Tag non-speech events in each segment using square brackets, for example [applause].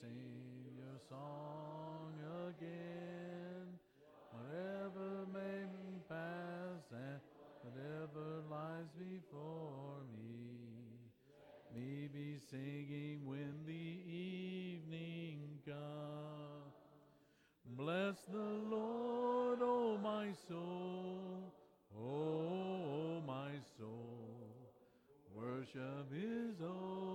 sing your song again. Whatever may pass and whatever lies before me. Me be singing when the evening comes. Bless the Lord, O oh my soul, O oh my soul. Worship his holy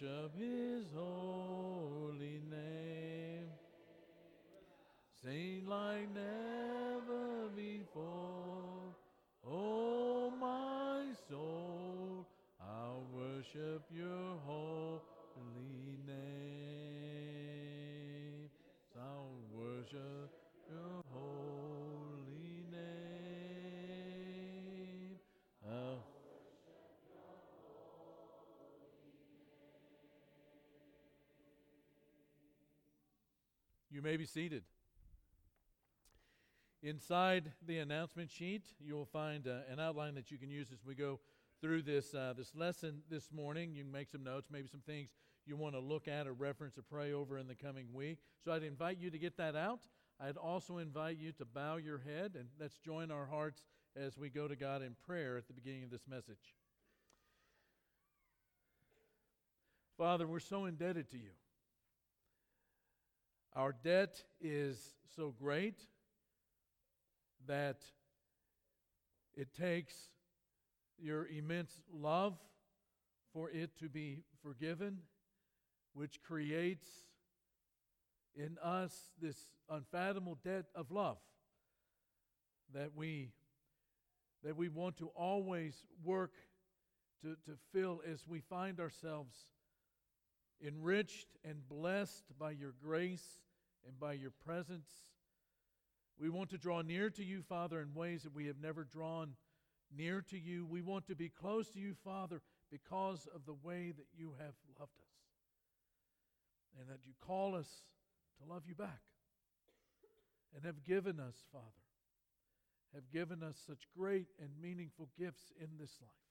worship his holy You may be seated. Inside the announcement sheet, you will find uh, an outline that you can use as we go through this, uh, this lesson this morning. You can make some notes, maybe some things you want to look at or reference or pray over in the coming week. So I'd invite you to get that out. I'd also invite you to bow your head and let's join our hearts as we go to God in prayer at the beginning of this message. Father, we're so indebted to you. Our debt is so great that it takes your immense love for it to be forgiven, which creates in us this unfathomable debt of love that we that we want to always work to, to fill as we find ourselves enriched and blessed by your grace and by your presence. We want to draw near to you, Father, in ways that we have never drawn near to you. We want to be close to you, Father, because of the way that you have loved us. And that you call us to love you back. And have given us, Father, have given us such great and meaningful gifts in this life.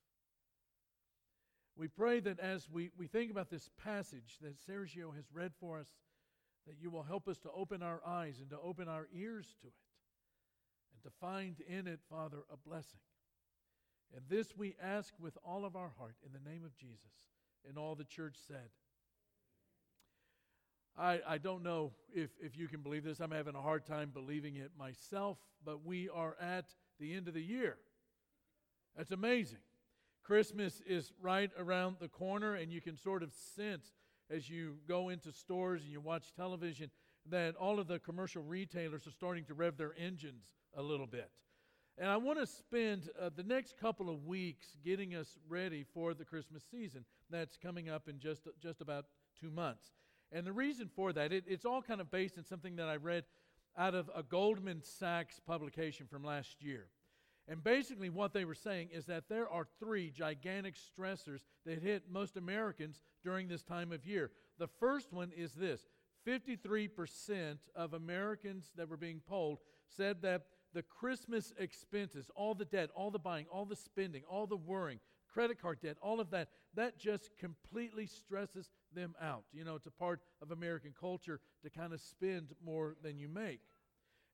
We pray that as we, we think about this passage that Sergio has read for us, that you will help us to open our eyes and to open our ears to it and to find in it, Father, a blessing. And this we ask with all of our heart in the name of Jesus. And all the church said. I, I don't know if, if you can believe this. I'm having a hard time believing it myself, but we are at the end of the year. That's amazing. Christmas is right around the corner, and you can sort of sense as you go into stores and you watch television that all of the commercial retailers are starting to rev their engines a little bit. And I want to spend uh, the next couple of weeks getting us ready for the Christmas season that's coming up in just, just about two months. And the reason for that, it, it's all kind of based on something that I read out of a Goldman Sachs publication from last year. And basically, what they were saying is that there are three gigantic stressors that hit most Americans during this time of year. The first one is this 53% of Americans that were being polled said that the Christmas expenses, all the debt, all the buying, all the spending, all the worrying, credit card debt, all of that, that just completely stresses them out. You know, it's a part of American culture to kind of spend more than you make.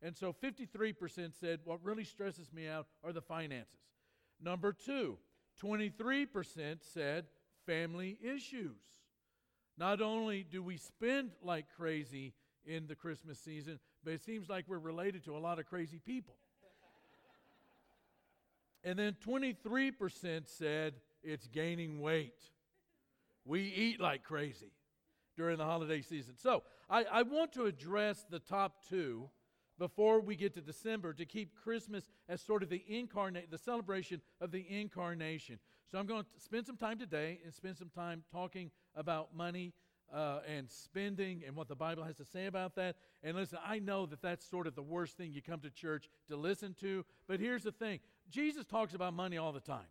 And so 53% said, What really stresses me out are the finances. Number two, 23% said family issues. Not only do we spend like crazy in the Christmas season, but it seems like we're related to a lot of crazy people. [laughs] and then 23% said it's gaining weight. We eat like crazy during the holiday season. So I, I want to address the top two before we get to December to keep Christmas as sort of the incarnate, the celebration of the incarnation. So I'm going to spend some time today and spend some time talking about money uh, and spending and what the Bible has to say about that. And listen, I know that that's sort of the worst thing you come to church to listen to, but here's the thing Jesus talks about money all the time.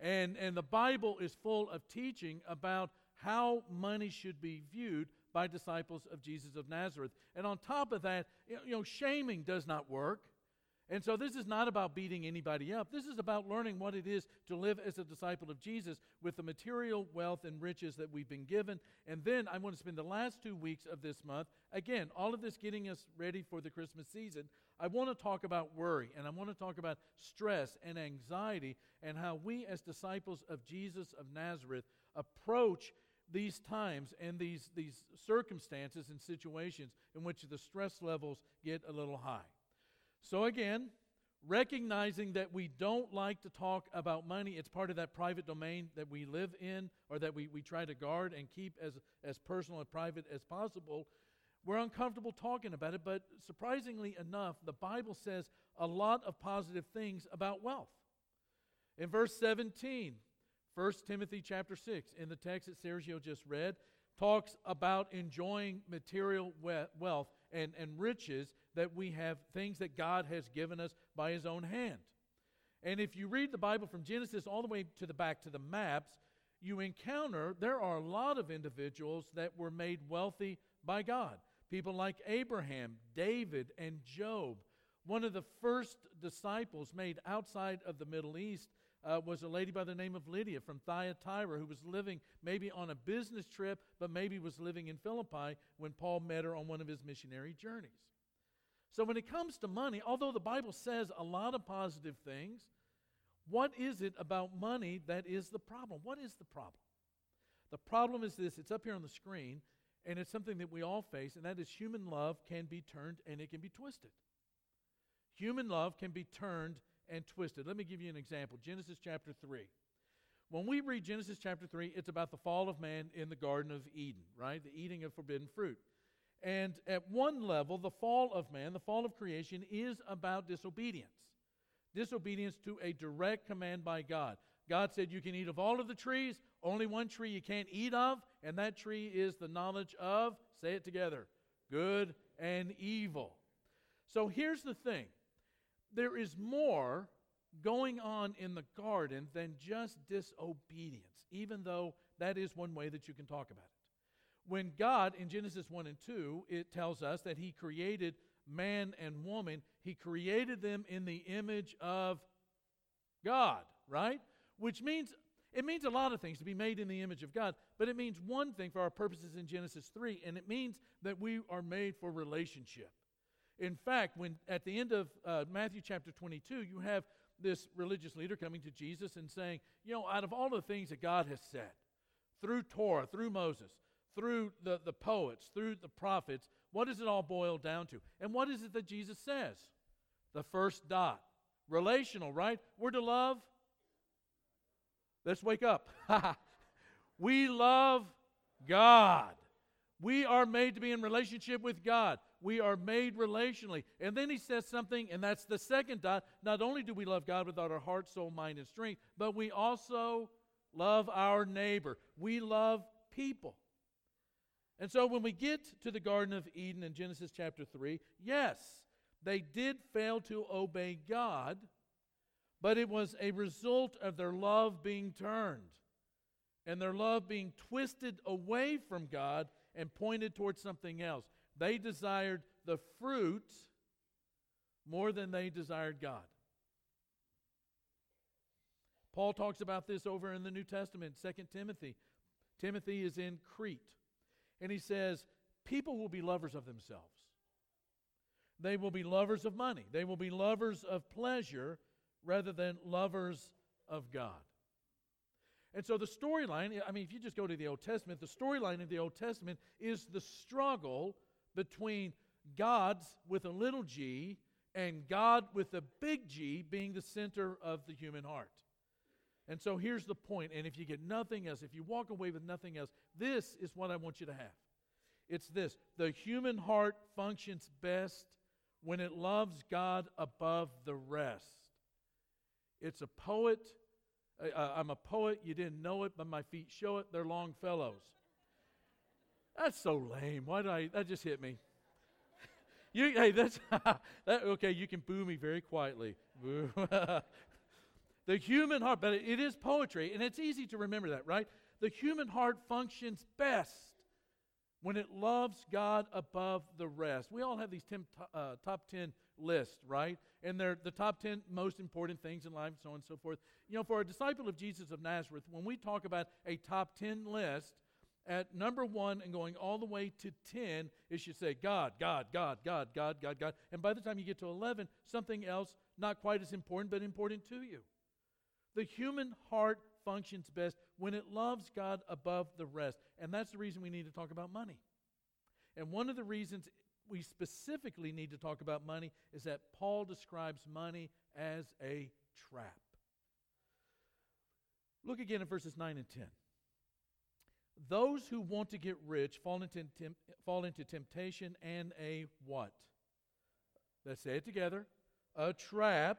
And, and the Bible is full of teaching about how money should be viewed by disciples of Jesus of Nazareth. And on top of that, you know, shaming does not work. And so this is not about beating anybody up. This is about learning what it is to live as a disciple of Jesus with the material wealth and riches that we've been given. And then I want to spend the last two weeks of this month, again, all of this getting us ready for the Christmas season. I want to talk about worry and I want to talk about stress and anxiety and how we, as disciples of Jesus of Nazareth, approach these times and these, these circumstances and situations in which the stress levels get a little high. So, again, recognizing that we don't like to talk about money, it's part of that private domain that we live in or that we, we try to guard and keep as, as personal and private as possible. We're uncomfortable talking about it, but surprisingly enough, the Bible says a lot of positive things about wealth. In verse 17, 1 Timothy chapter 6, in the text that Sergio just read, talks about enjoying material wealth and, and riches that we have, things that God has given us by His own hand. And if you read the Bible from Genesis all the way to the back to the maps, you encounter there are a lot of individuals that were made wealthy by God. People like Abraham, David, and Job. One of the first disciples made outside of the Middle East uh, was a lady by the name of Lydia from Thyatira who was living maybe on a business trip, but maybe was living in Philippi when Paul met her on one of his missionary journeys. So, when it comes to money, although the Bible says a lot of positive things, what is it about money that is the problem? What is the problem? The problem is this it's up here on the screen, and it's something that we all face, and that is human love can be turned and it can be twisted. Human love can be turned and twisted. Let me give you an example Genesis chapter 3. When we read Genesis chapter 3, it's about the fall of man in the Garden of Eden, right? The eating of forbidden fruit. And at one level, the fall of man, the fall of creation, is about disobedience. Disobedience to a direct command by God. God said, You can eat of all of the trees, only one tree you can't eat of, and that tree is the knowledge of, say it together, good and evil. So here's the thing there is more going on in the garden than just disobedience, even though that is one way that you can talk about it. When God, in Genesis 1 and 2, it tells us that He created man and woman, He created them in the image of God, right? Which means it means a lot of things to be made in the image of God, but it means one thing for our purposes in Genesis 3, and it means that we are made for relationship. In fact, when at the end of uh, Matthew chapter 22, you have this religious leader coming to Jesus and saying, You know, out of all the things that God has said through Torah, through Moses, through the, the poets, through the prophets, what does it all boil down to? And what is it that Jesus says? The first dot. Relational, right? We're to love. Let's wake up. [laughs] we love God. We are made to be in relationship with God. We are made relationally. And then he says something, and that's the second dot. Not only do we love God with our heart, soul, mind, and strength, but we also love our neighbor. We love people. And so when we get to the Garden of Eden in Genesis chapter 3, yes, they did fail to obey God, but it was a result of their love being turned and their love being twisted away from God and pointed towards something else. They desired the fruit more than they desired God. Paul talks about this over in the New Testament, 2 Timothy. Timothy is in Crete. And he says, People will be lovers of themselves. They will be lovers of money. They will be lovers of pleasure rather than lovers of God. And so the storyline, I mean, if you just go to the Old Testament, the storyline of the Old Testament is the struggle between God's with a little g and God with a big G being the center of the human heart. And so here's the point, and if you get nothing else, if you walk away with nothing else, this is what I want you to have. It's this the human heart functions best when it loves God above the rest. It's a poet. Uh, I'm a poet. You didn't know it, but my feet show it. They're Longfellows. That's so lame. Why did I? That just hit me. [laughs] you, hey, that's [laughs] that. Okay, you can boo me very quietly. [laughs] The human heart, but it is poetry, and it's easy to remember that, right? The human heart functions best when it loves God above the rest. We all have these ten, uh, top 10 lists, right? And they're the top 10 most important things in life, so on and so forth. You know, for a disciple of Jesus of Nazareth, when we talk about a top 10 list, at number one and going all the way to 10, it should say God, God, God, God, God, God, God. And by the time you get to 11, something else not quite as important, but important to you. The human heart functions best when it loves God above the rest. And that's the reason we need to talk about money. And one of the reasons we specifically need to talk about money is that Paul describes money as a trap. Look again at verses 9 and 10. Those who want to get rich fall into, temp- fall into temptation and a what? Let's say it together. A trap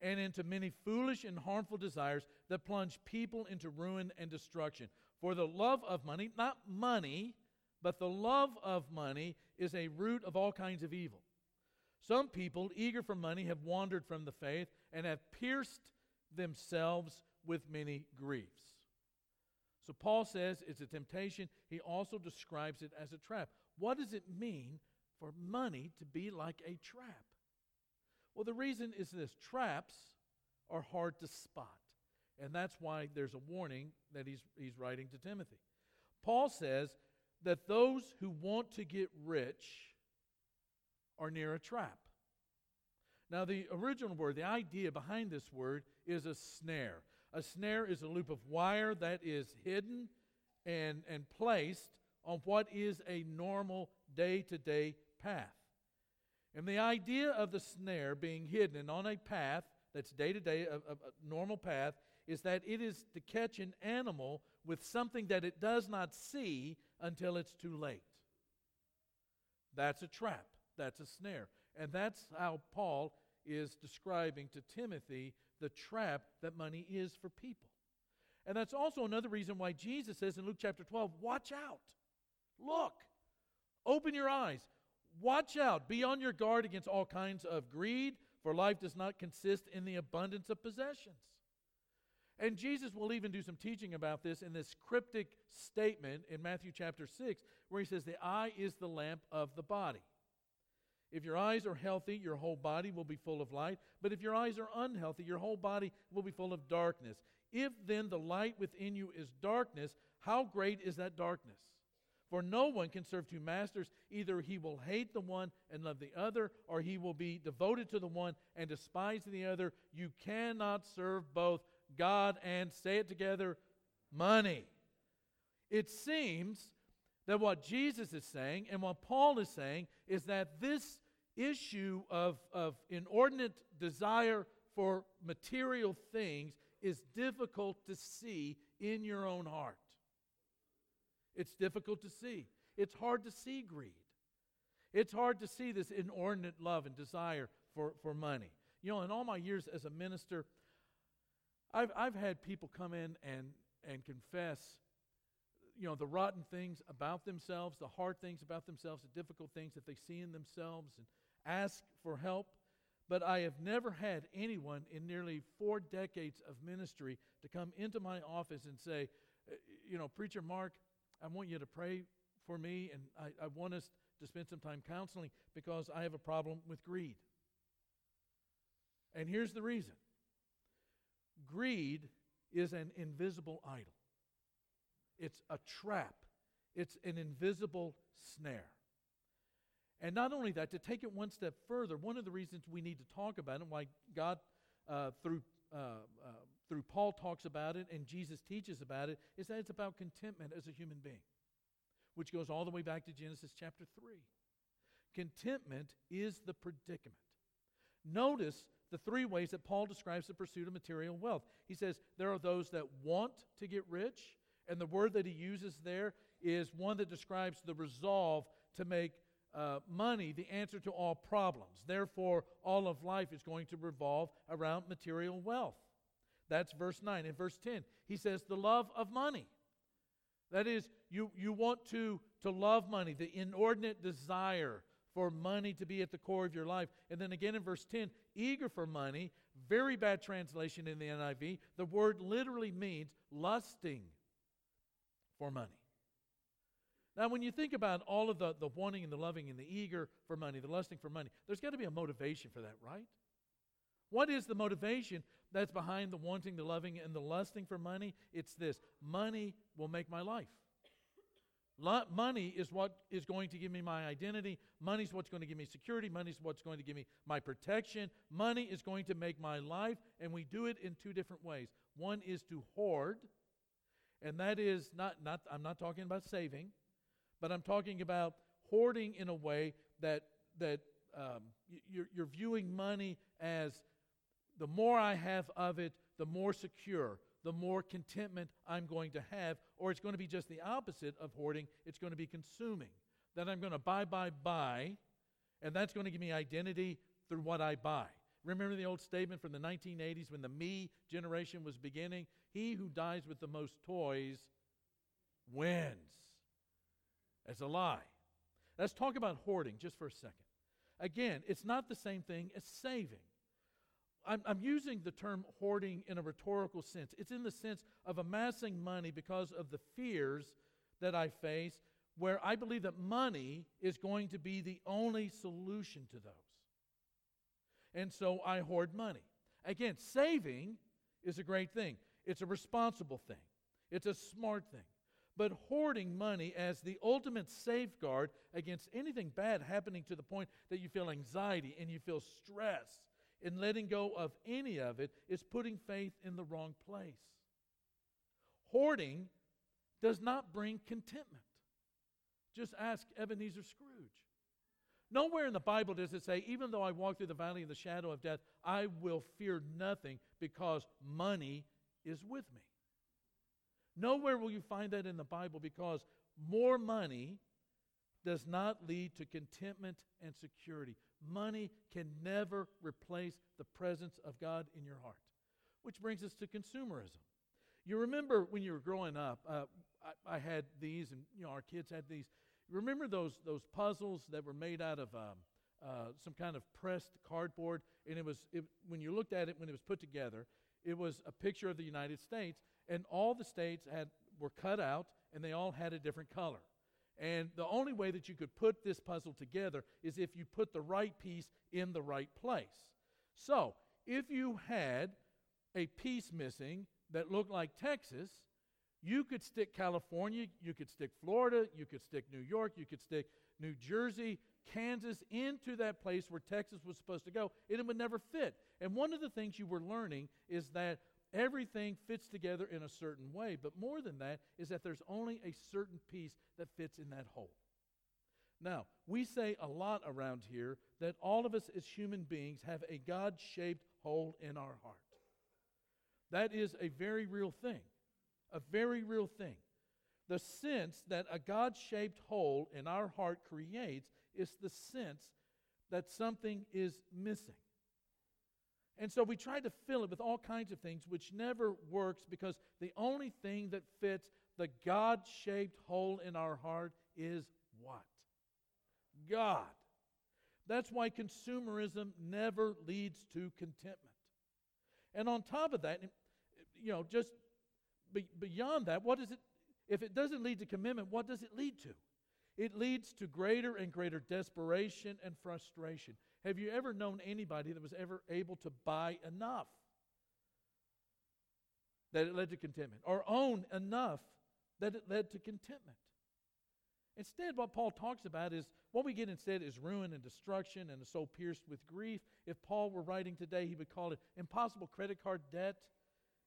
and into many foolish and harmful desires that plunge people into ruin and destruction. For the love of money, not money, but the love of money is a root of all kinds of evil. Some people, eager for money, have wandered from the faith and have pierced themselves with many griefs. So Paul says it's a temptation. He also describes it as a trap. What does it mean for money to be like a trap? Well, the reason is this traps are hard to spot. And that's why there's a warning that he's, he's writing to Timothy. Paul says that those who want to get rich are near a trap. Now, the original word, the idea behind this word is a snare. A snare is a loop of wire that is hidden and, and placed on what is a normal day to day path. And the idea of the snare being hidden and on a path that's day to day, a, normal path, is that it is to catch an animal with something that it does not see until it's too late. That's a trap, that's a snare. And that's how Paul is describing to Timothy the trap that money is for people. And that's also another reason why Jesus says in Luke chapter 12, watch out. Look. Open your eyes. Watch out, be on your guard against all kinds of greed, for life does not consist in the abundance of possessions. And Jesus will even do some teaching about this in this cryptic statement in Matthew chapter 6, where he says, The eye is the lamp of the body. If your eyes are healthy, your whole body will be full of light. But if your eyes are unhealthy, your whole body will be full of darkness. If then the light within you is darkness, how great is that darkness? For no one can serve two masters. Either he will hate the one and love the other, or he will be devoted to the one and despise the other. You cannot serve both God and, say it together, money. It seems that what Jesus is saying and what Paul is saying is that this issue of, of inordinate desire for material things is difficult to see in your own heart. It's difficult to see. It's hard to see greed. It's hard to see this inordinate love and desire for, for money. You know, in all my years as a minister, I've, I've had people come in and, and confess, you know, the rotten things about themselves, the hard things about themselves, the difficult things that they see in themselves, and ask for help. But I have never had anyone in nearly four decades of ministry to come into my office and say, uh, you know, Preacher Mark, I want you to pray for me, and I, I want us to spend some time counseling because I have a problem with greed. And here's the reason greed is an invisible idol, it's a trap, it's an invisible snare. And not only that, to take it one step further, one of the reasons we need to talk about it, why God, uh, through, uh, uh, through Paul, talks about it and Jesus teaches about it, is that it's about contentment as a human being, which goes all the way back to Genesis chapter 3. Contentment is the predicament. Notice the three ways that Paul describes the pursuit of material wealth. He says there are those that want to get rich, and the word that he uses there is one that describes the resolve to make uh, money the answer to all problems. Therefore, all of life is going to revolve around material wealth. That's verse 9. In verse 10, he says, the love of money. That is, you, you want to, to love money, the inordinate desire for money to be at the core of your life. And then again in verse 10, eager for money, very bad translation in the NIV. The word literally means lusting for money. Now, when you think about all of the, the wanting and the loving and the eager for money, the lusting for money, there's got to be a motivation for that, right? What is the motivation that's behind the wanting, the loving, and the lusting for money? It's this money will make my life. Money is what is going to give me my identity. Money is what's going to give me security. Money is what's going to give me my protection. Money is going to make my life, and we do it in two different ways. One is to hoard, and that is not, not I'm not talking about saving, but I'm talking about hoarding in a way that, that um, you're, you're viewing money as the more I have of it, the more secure, the more contentment I'm going to have, or it's going to be just the opposite of hoarding. It's going to be consuming. That I'm going to buy, buy, buy, and that's going to give me identity through what I buy. Remember the old statement from the 1980s when the me generation was beginning? He who dies with the most toys wins. That's a lie. Let's talk about hoarding just for a second. Again, it's not the same thing as saving. I'm, I'm, using the term hoarding in a rhetorical sense. It's in the sense of amassing money because of the fears that I face, where I believe that money is going to be the only solution to those. And so I hoard money. Again, saving is a great thing, it's a responsible thing, it's a smart thing. But hoarding money as the ultimate safeguard against anything bad happening to the point that you feel anxiety and you feel stress in letting go of any of it is putting faith in the wrong place. Hoarding does not bring contentment. Just ask Ebenezer Scrooge. Nowhere in the Bible does it say, even though I walk through the valley of the shadow of death, I will fear nothing because money is with me. Nowhere will you find that in the Bible because more money does not lead to contentment and security. Money can never replace the presence of God in your heart. Which brings us to consumerism. You remember when you were growing up, uh, I, I, had these, and you know our kids had these. Remember those those puzzles that were made out of um, uh, some kind of pressed cardboard, and it was it, when you looked at it when it was put together, it was a picture of the United States, and all the states had were cut out, and they all had a different color. And the only way that you could put this puzzle together is if you put the right piece in the right place. So, if you had a piece missing that looked like Texas, you could stick California, you could stick Florida, you could stick New York, you could stick New Jersey, Kansas into that place where Texas was supposed to go, and it would never fit. And one of the things you were learning is that everything fits together in a certain way. But more than that is that there's only a certain piece that fits in that whole. Now, we say a lot around here that all of us as human beings have a God shaped hole in our heart. That is a very real thing, a very real thing. The sense that a God shaped hole in our heart creates is the sense that something is missing. And so we try to fill it with all kinds of things, which never works because the only thing that fits the God shaped hole in our heart is what? God. That's why consumerism never leads to contentment. And on top of that, you know, just be, beyond that, what does it, if it doesn't lead to commitment, what does it lead to? It leads to greater and greater desperation and frustration. Have you ever known anybody that was ever able to buy enough that it led to contentment, or own enough that it led to contentment? Instead, what Paul talks about is what we get instead is ruin and destruction and a soul pierced with grief. If Paul were writing today, he would call it impossible credit card debt.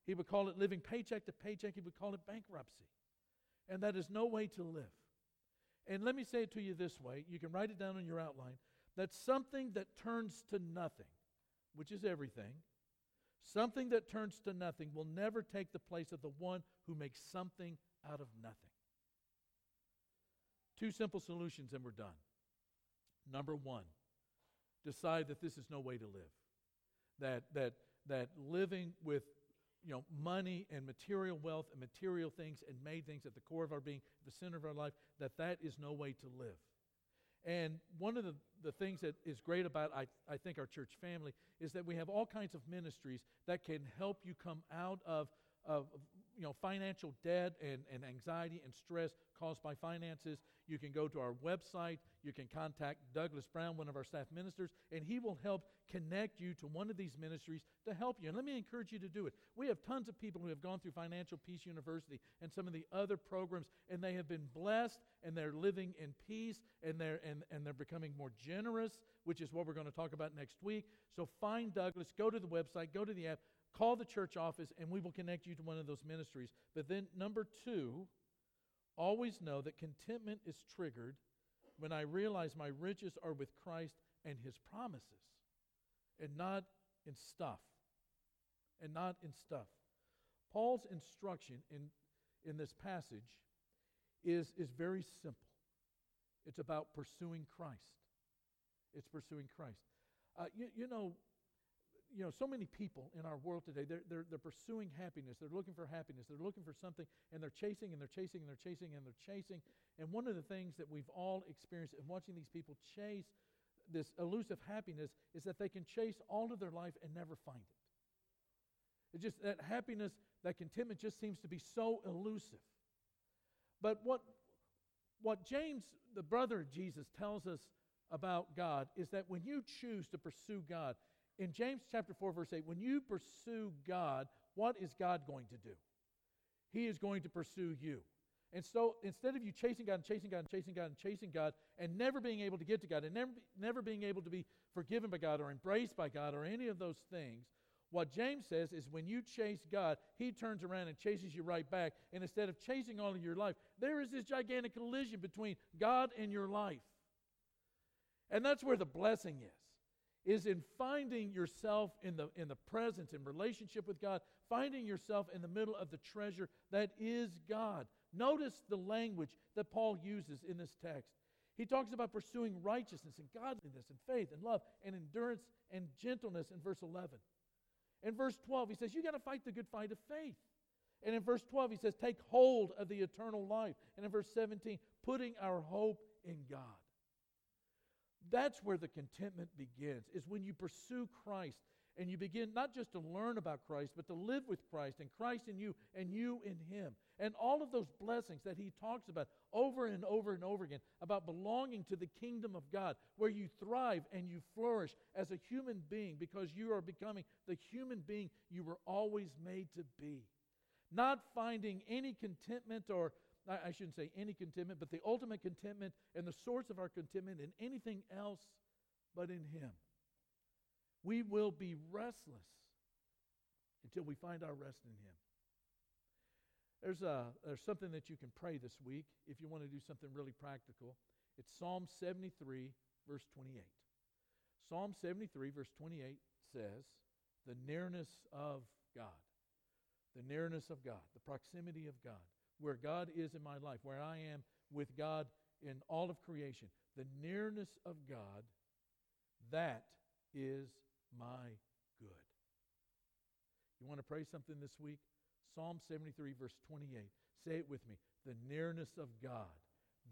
He would call it living paycheck to paycheck. He would call it bankruptcy. And that is no way to live. And let me say it to you this way you can write it down on your outline that something that turns to nothing, which is everything, something that turns to nothing will never take the place of the one who makes something out of nothing. Two simple solutions, and we're done. Number one, decide that this is no way to live. That, that, that living with you know, money and material wealth and material things and made things at the core of our being, the center of our life, that that is no way to live. And one of the, the things that is great about, I, I think, our church family is that we have all kinds of ministries that can help you come out of, of you know, financial debt and, and anxiety and stress caused by finances. You can go to our website. You can contact Douglas Brown, one of our staff ministers, and he will help connect you to one of these ministries to help you. And let me encourage you to do it. We have tons of people who have gone through Financial Peace University and some of the other programs, and they have been blessed and they're living in peace and they're, and, and they're becoming more generous, which is what we're going to talk about next week. So find Douglas, go to the website, go to the app, Call the church office and we will connect you to one of those ministries. But then, number two, always know that contentment is triggered when I realize my riches are with Christ and his promises and not in stuff. And not in stuff. Paul's instruction in, in this passage is, is very simple. It's about pursuing Christ. It's pursuing Christ. Uh, you, you know, you know, so many people in our world today, they're, they're, they're pursuing happiness. They're looking for happiness. They're looking for something, and they're chasing, and they're chasing, and they're chasing, and they're chasing. And one of the things that we've all experienced in watching these people chase this elusive happiness is that they can chase all of their life and never find it. It's just that happiness, that contentment just seems to be so elusive. But what, what James, the brother of Jesus, tells us about God is that when you choose to pursue God, in James chapter 4, verse 8, when you pursue God, what is God going to do? He is going to pursue you. And so instead of you chasing God and chasing God and chasing God and chasing God and never being able to get to God and never, never being able to be forgiven by God or embraced by God or any of those things, what James says is when you chase God, he turns around and chases you right back. And instead of chasing all of your life, there is this gigantic collision between God and your life. And that's where the blessing is is in finding yourself in the, in the presence, in relationship with God, finding yourself in the middle of the treasure that is God. Notice the language that Paul uses in this text. He talks about pursuing righteousness and godliness and faith and love and endurance and gentleness in verse 11. In verse 12, he says, You got to fight the good fight of faith. And in verse 12, he says, Take hold of the eternal life. And in verse 17, putting our hope in God. That's where the contentment begins, is when you pursue Christ and you begin not just to learn about Christ, but to live with Christ and Christ in you and you in Him. And all of those blessings that He talks about over and over and over again about belonging to the kingdom of God, where you thrive and you flourish as a human being because you are becoming the human being you were always made to be. Not finding any contentment or I shouldn't say any contentment, but the ultimate contentment and the source of our contentment in anything else but in Him. We will be restless until we find our rest in Him. There's, a, there's something that you can pray this week if you want to do something really practical. It's Psalm 73, verse 28. Psalm 73, verse 28 says, The nearness of God. The nearness of God, the proximity of God, where God is in my life, where I am with God in all of creation. The nearness of God, that is my good. You want to pray something this week? Psalm 73, verse 28. Say it with me. The nearness of God,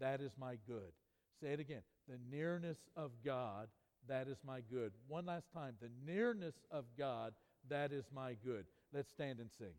that is my good. Say it again. The nearness of God, that is my good. One last time. The nearness of God, that is my good. Let's stand and sing.